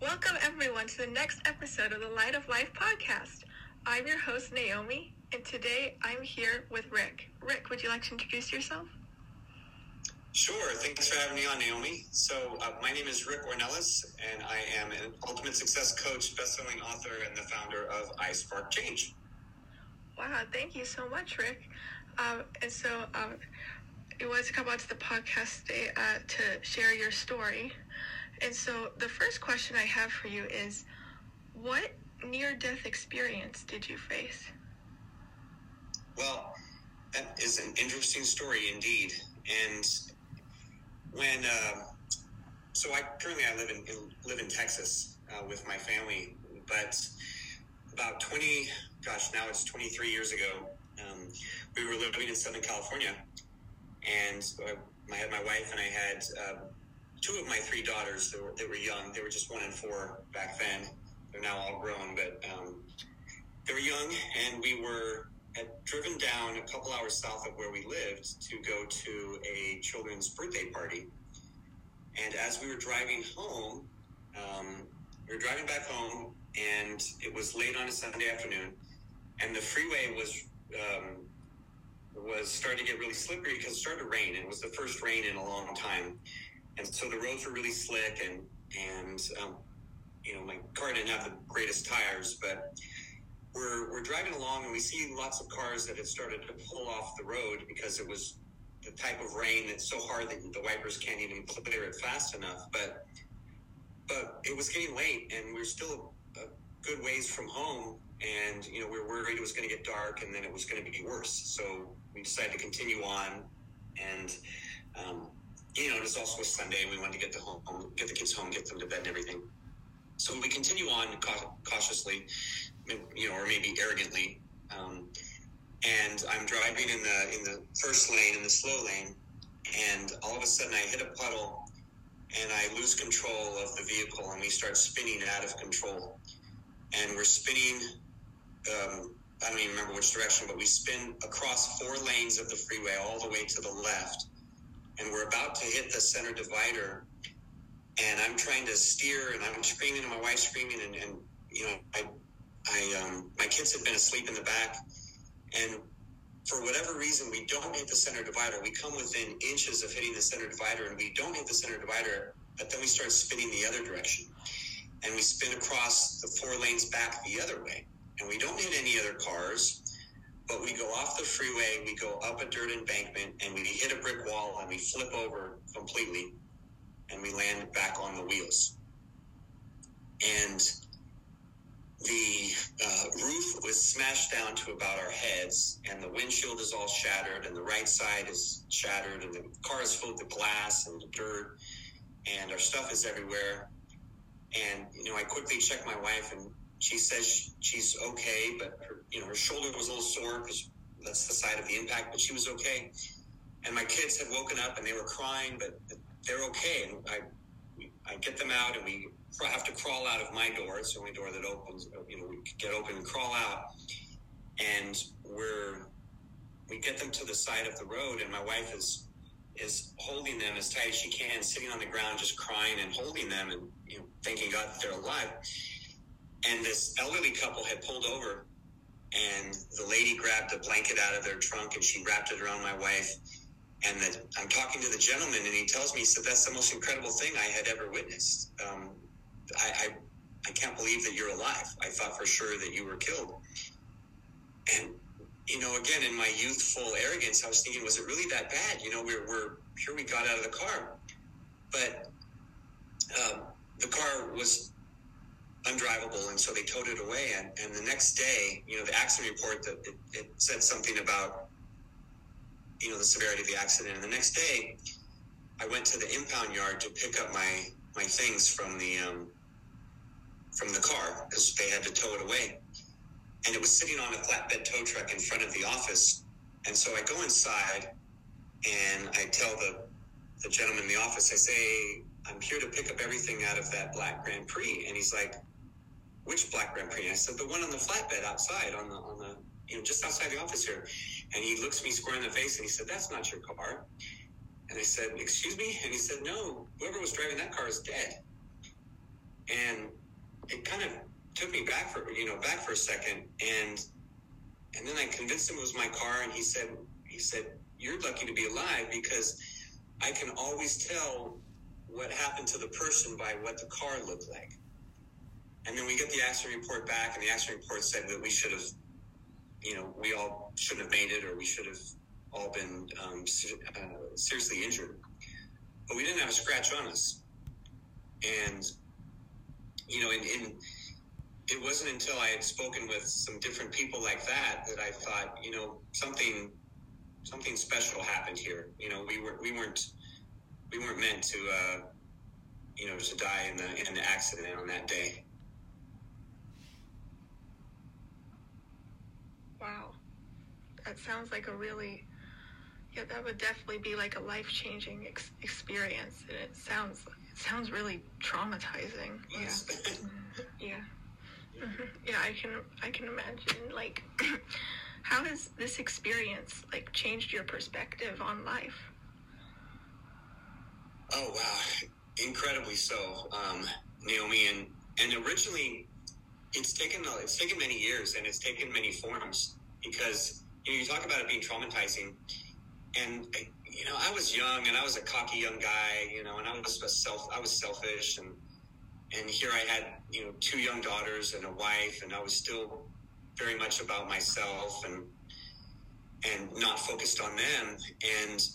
Welcome, everyone, to the next episode of the Light of Life podcast. I'm your host, Naomi, and today I'm here with Rick. Rick, would you like to introduce yourself? Sure. Thanks for having me on, Naomi. So, uh, my name is Rick Ornelas, and I am an ultimate success coach, best-selling author, and the founder of I Spark Change. Wow, thank you so much, Rick. Um, and so, um, you wanted to come onto the podcast today uh, to share your story. And so, the first question I have for you is, what near-death experience did you face? Well, that is an interesting story indeed, and when uh, so I currently I live in, in live in Texas uh, with my family, but about twenty, gosh, now it's twenty three years ago, um, we were living in Southern California, and uh, I had my wife and I had uh, two of my three daughters. They were, were young; they were just one and four back then. They're now all grown, but um, they were young, and we were had driven down a couple hours south of where we lived to go to a children's birthday party. And as we were driving home, um, we were driving back home, and it was late on a Sunday afternoon, and the freeway was um, was starting to get really slippery because it started to rain. And it was the first rain in a long time, and so the roads were really slick, and and um, you know my car didn't have the greatest tires, but we're we're driving along and we see lots of cars that had started to pull off the road because it was the type of rain that's so hard that the wipers can't even clear it fast enough. But but it was getting late and we are still a good ways from home, and you know we were worried it was going to get dark and then it was going to be worse. So we decided to continue on, and um, you know it was also a Sunday. And we wanted to get the home, get the kids home, get them to bed and everything. So we continue on cautiously, you know, or maybe arrogantly. Um, and I'm driving in the in the first lane in the slow lane, and all of a sudden I hit a puddle, and I lose control of the vehicle, and we start spinning out of control, and we're spinning. Um, I don't even remember which direction, but we spin across four lanes of the freeway all the way to the left, and we're about to hit the center divider, and I'm trying to steer, and I'm screaming, and my wife's screaming, and, and you know, I I um, my kids had been asleep in the back, and for whatever reason, we don't hit the center divider. We come within inches of hitting the center divider, and we don't hit the center divider. But then we start spinning the other direction, and we spin across the four lanes back the other way, and we don't hit any other cars. But we go off the freeway, we go up a dirt embankment, and we hit a brick wall, and we flip over completely, and we land back on the wheels. And the uh, roof was smashed down to about our heads, and the windshield is all shattered, and the right side is shattered, and the car is filled with glass and dirt, and our stuff is everywhere. And you know, I quickly checked my wife, and she says she's okay, but her, you know, her shoulder was a little sore because that's the side of the impact, but she was okay. And my kids had woken up and they were crying, but they're okay. And I, I get them out, and we have to crawl out of my door. It's the only door that opens. Uh, you know, we get open and crawl out, and we're we get them to the side of the road, and my wife is is holding them as tight as she can, sitting on the ground, just crying and holding them, and you know, thanking God that they're alive. And this elderly couple had pulled over, and the lady grabbed a blanket out of their trunk and she wrapped it around my wife. And that I'm talking to the gentleman, and he tells me, he said, that's the most incredible thing I had ever witnessed. Um, I, I, I can't believe that you're alive. I thought for sure that you were killed. And you know, again, in my youthful arrogance, I was thinking, was it really that bad? You know, we're, we're here, we got out of the car, but um, the car was undrivable, and so they towed it away. And, and the next day, you know, the accident report that it, it said something about, you know, the severity of the accident. And the next day, I went to the impound yard to pick up my my things from the um, from the car because they had to tow it away. And it was sitting on a flatbed tow truck in front of the office. And so I go inside and I tell the, the gentleman in the office, I say, I'm here to pick up everything out of that black Grand Prix. And he's like, which black Grand Prix? And I said, the one on the flatbed outside on the, on the, you know, just outside the office here. And he looks me square in the face and he said, that's not your car. And I said, excuse me? And he said, no, whoever was driving that car is dead. and it kind of took me back for you know back for a second, and and then I convinced him it was my car, and he said he said you're lucky to be alive because I can always tell what happened to the person by what the car looked like. And then we get the accident report back, and the accident report said that we should have, you know, we all shouldn't have made it, or we should have all been um, uh, seriously injured. But we didn't have a scratch on us. And, you know, in, in it wasn't until I had spoken with some different people like that that I thought, you know, something something special happened here. You know, we were we weren't we weren't meant to uh, you know to die in the in the accident on that day. Wow, that sounds like a really yeah that would definitely be like a life changing ex- experience, and it sounds it sounds really traumatizing. Yeah, yeah. Mm-hmm. Yeah, I can I can imagine like how has this experience like changed your perspective on life? Oh wow, incredibly so, um, Naomi. And and originally, it's taken it's taken many years and it's taken many forms because you know you talk about it being traumatizing, and you know I was young and I was a cocky young guy, you know, and I was self I was selfish. And and here I had you know two young daughters and a wife, and I was still very much about myself and and not focused on them. And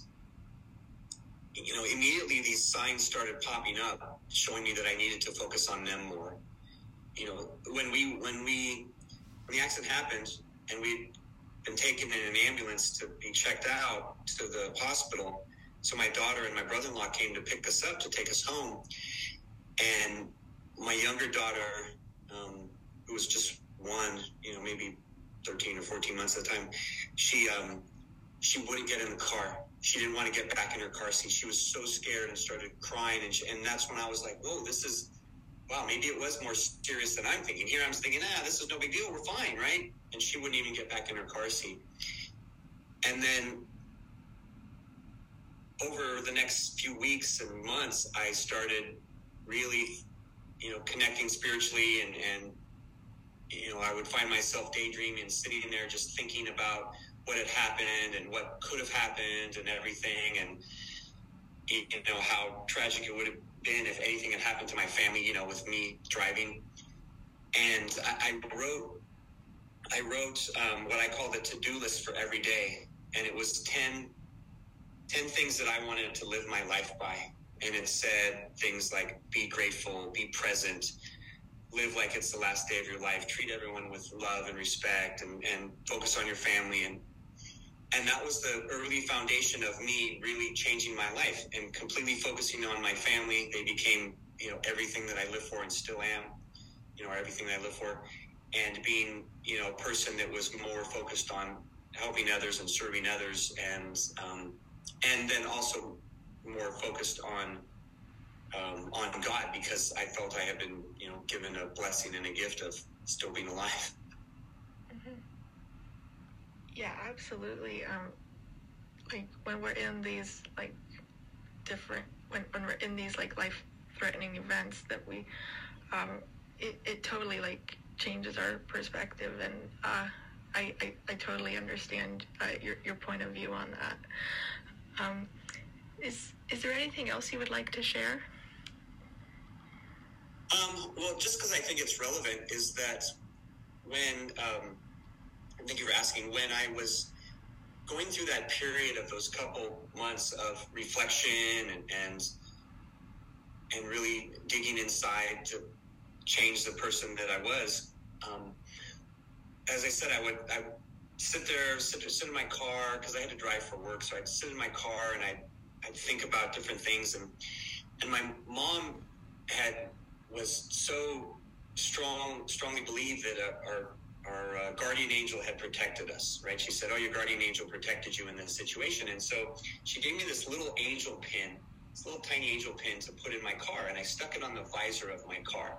you know, immediately these signs started popping up, showing me that I needed to focus on them more. You know, when we when we when the accident happened and we'd been taken in an ambulance to be checked out to the hospital, so my daughter and my brother-in-law came to pick us up to take us home, and my younger daughter, um, who was just one, you know, maybe thirteen or fourteen months at the time, she um, she wouldn't get in the car she didn't want to get back in her car seat. She was so scared and started crying. And, she, and that's when I was like, whoa, this is, wow, maybe it was more serious than I'm thinking. Here I'm thinking, ah, this is no big deal. We're fine, right? And she wouldn't even get back in her car seat. And then over the next few weeks and months, I started really, you know, connecting spiritually and, and you know, I would find myself daydreaming sitting there just thinking about what had happened and what could have happened and everything, and you know how tragic it would have been if anything had happened to my family. You know, with me driving, and I, I wrote, I wrote um, what I call the to-do list for every day, and it was 10, 10 things that I wanted to live my life by, and it said things like be grateful, be present live like it's the last day of your life, treat everyone with love and respect, and, and focus on your family and and that was the early foundation of me really changing my life and completely focusing on my family. They became, you know, everything that I live for and still am, you know, everything that I live for. And being, you know, a person that was more focused on helping others and serving others, and um, and then also more focused on um, on God because I felt I had been, you know, given a blessing and a gift of still being alive. Yeah, absolutely. Um, like when we're in these like different when when we're in these like life threatening events that we um, it, it totally like changes our perspective and uh, I, I, I totally understand uh, your your point of view on that. Um, is is there anything else you would like to share? Um, well, just because I think it's relevant is that when um, I think you were asking when I was going through that period of those couple months of reflection and and, and really digging inside to change the person that I was. Um, as I said, I would I sit there, sit, sit in my car because I had to drive for work. So I'd sit in my car and I'd, I'd think about different things. And and my mom had was so strong, strongly believed that uh, our our uh, guardian angel had protected us, right? She said, "Oh, your guardian angel protected you in this situation," and so she gave me this little angel pin, this little tiny angel pin to put in my car, and I stuck it on the visor of my car.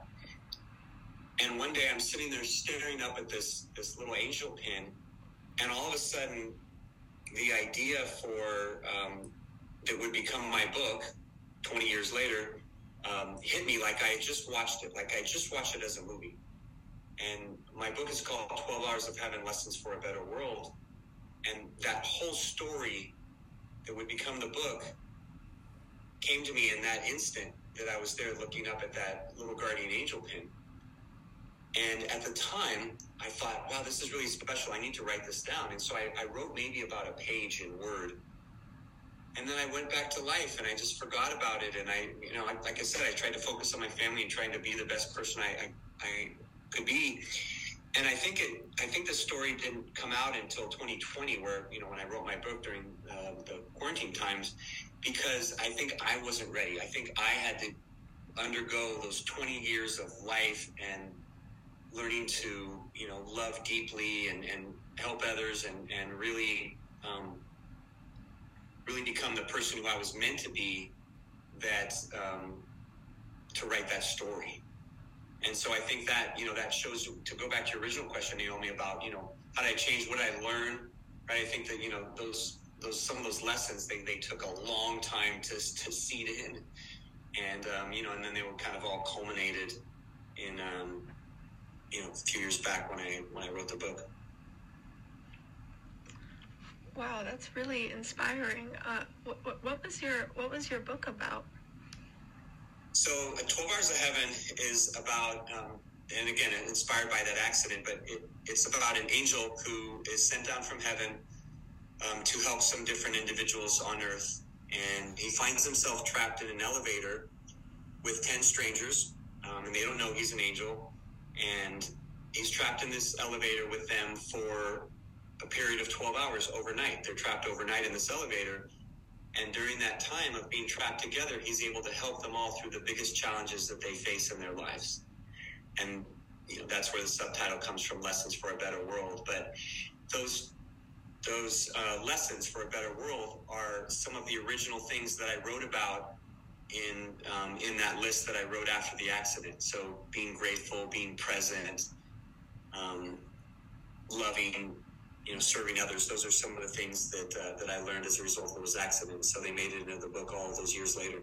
And one day, I'm sitting there staring up at this this little angel pin, and all of a sudden, the idea for um, that would become my book, 20 years later, um, hit me like I had just watched it, like I just watched it as a movie. And my book is called 12 Hours of Heaven Lessons for a Better World. And that whole story that would become the book came to me in that instant that I was there looking up at that little guardian angel pin. And at the time, I thought, wow, this is really special. I need to write this down. And so I, I wrote maybe about a page in Word. And then I went back to life and I just forgot about it. And I, you know, like I said, I tried to focus on my family and trying to be the best person I, I, I could be. And I think it, I think the story didn't come out until 2020, where, you know, when I wrote my book during uh, the quarantine times, because I think I wasn't ready. I think I had to undergo those 20 years of life and learning to you know love deeply and, and help others and and really um, really become the person who I was meant to be that um, to write that story and so I think that you know that shows to go back to your original question Naomi about you know how did I change what did I learned right I think that you know those those some of those lessons they, they took a long time to, to seed in and um, you know and then they were kind of all culminated in um, you know a few years back when I when I wrote the book. Wow, that's really inspiring. Uh, what, what, was your what was your book about? So, uh, Twelve Hours of Heaven is about, um, and again, inspired by that accident, but it, it's about an angel who is sent down from heaven um, to help some different individuals on Earth, and he finds himself trapped in an elevator with ten strangers, um, and they don't know he's an angel and he's trapped in this elevator with them for a period of 12 hours overnight. They're trapped overnight in this elevator. And during that time of being trapped together, he's able to help them all through the biggest challenges that they face in their lives. And you know, that's where the subtitle comes from Lessons for a Better World. But those those uh, lessons for a better world are some of the original things that I wrote about in um, in that list that I wrote after the accident. So being grateful, being present, um, loving, you know, serving others. Those are some of the things that uh, that I learned as a result of those accidents. So they made it into the book all those years later.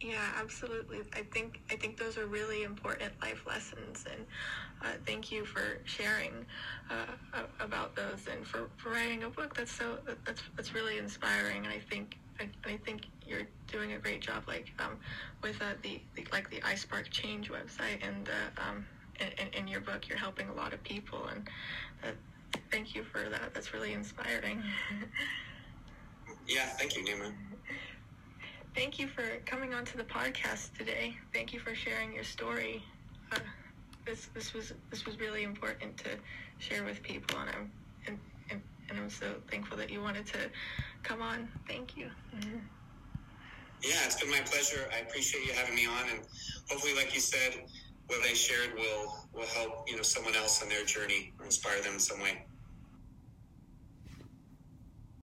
Yeah, absolutely. I think I think those are really important life lessons, and uh, thank you for sharing uh, about those and for, for writing a book. That's so that's that's really inspiring, and I think I, I think you're doing a great job, like um, with uh, the, the, like the iSpark Change website and uh, um, in, in, your book, you're helping a lot of people, and uh, thank you for that. That's really inspiring. yeah, thank you, Naomi. Thank you for coming onto the podcast today. Thank you for sharing your story. Uh, this this was this was really important to share with people, and I'm and, and, and I'm so thankful that you wanted to come on. Thank you. Mm-hmm. Yeah, it's been my pleasure. I appreciate you having me on, and hopefully, like you said, what I shared will will help you know someone else on their journey or inspire them in some way.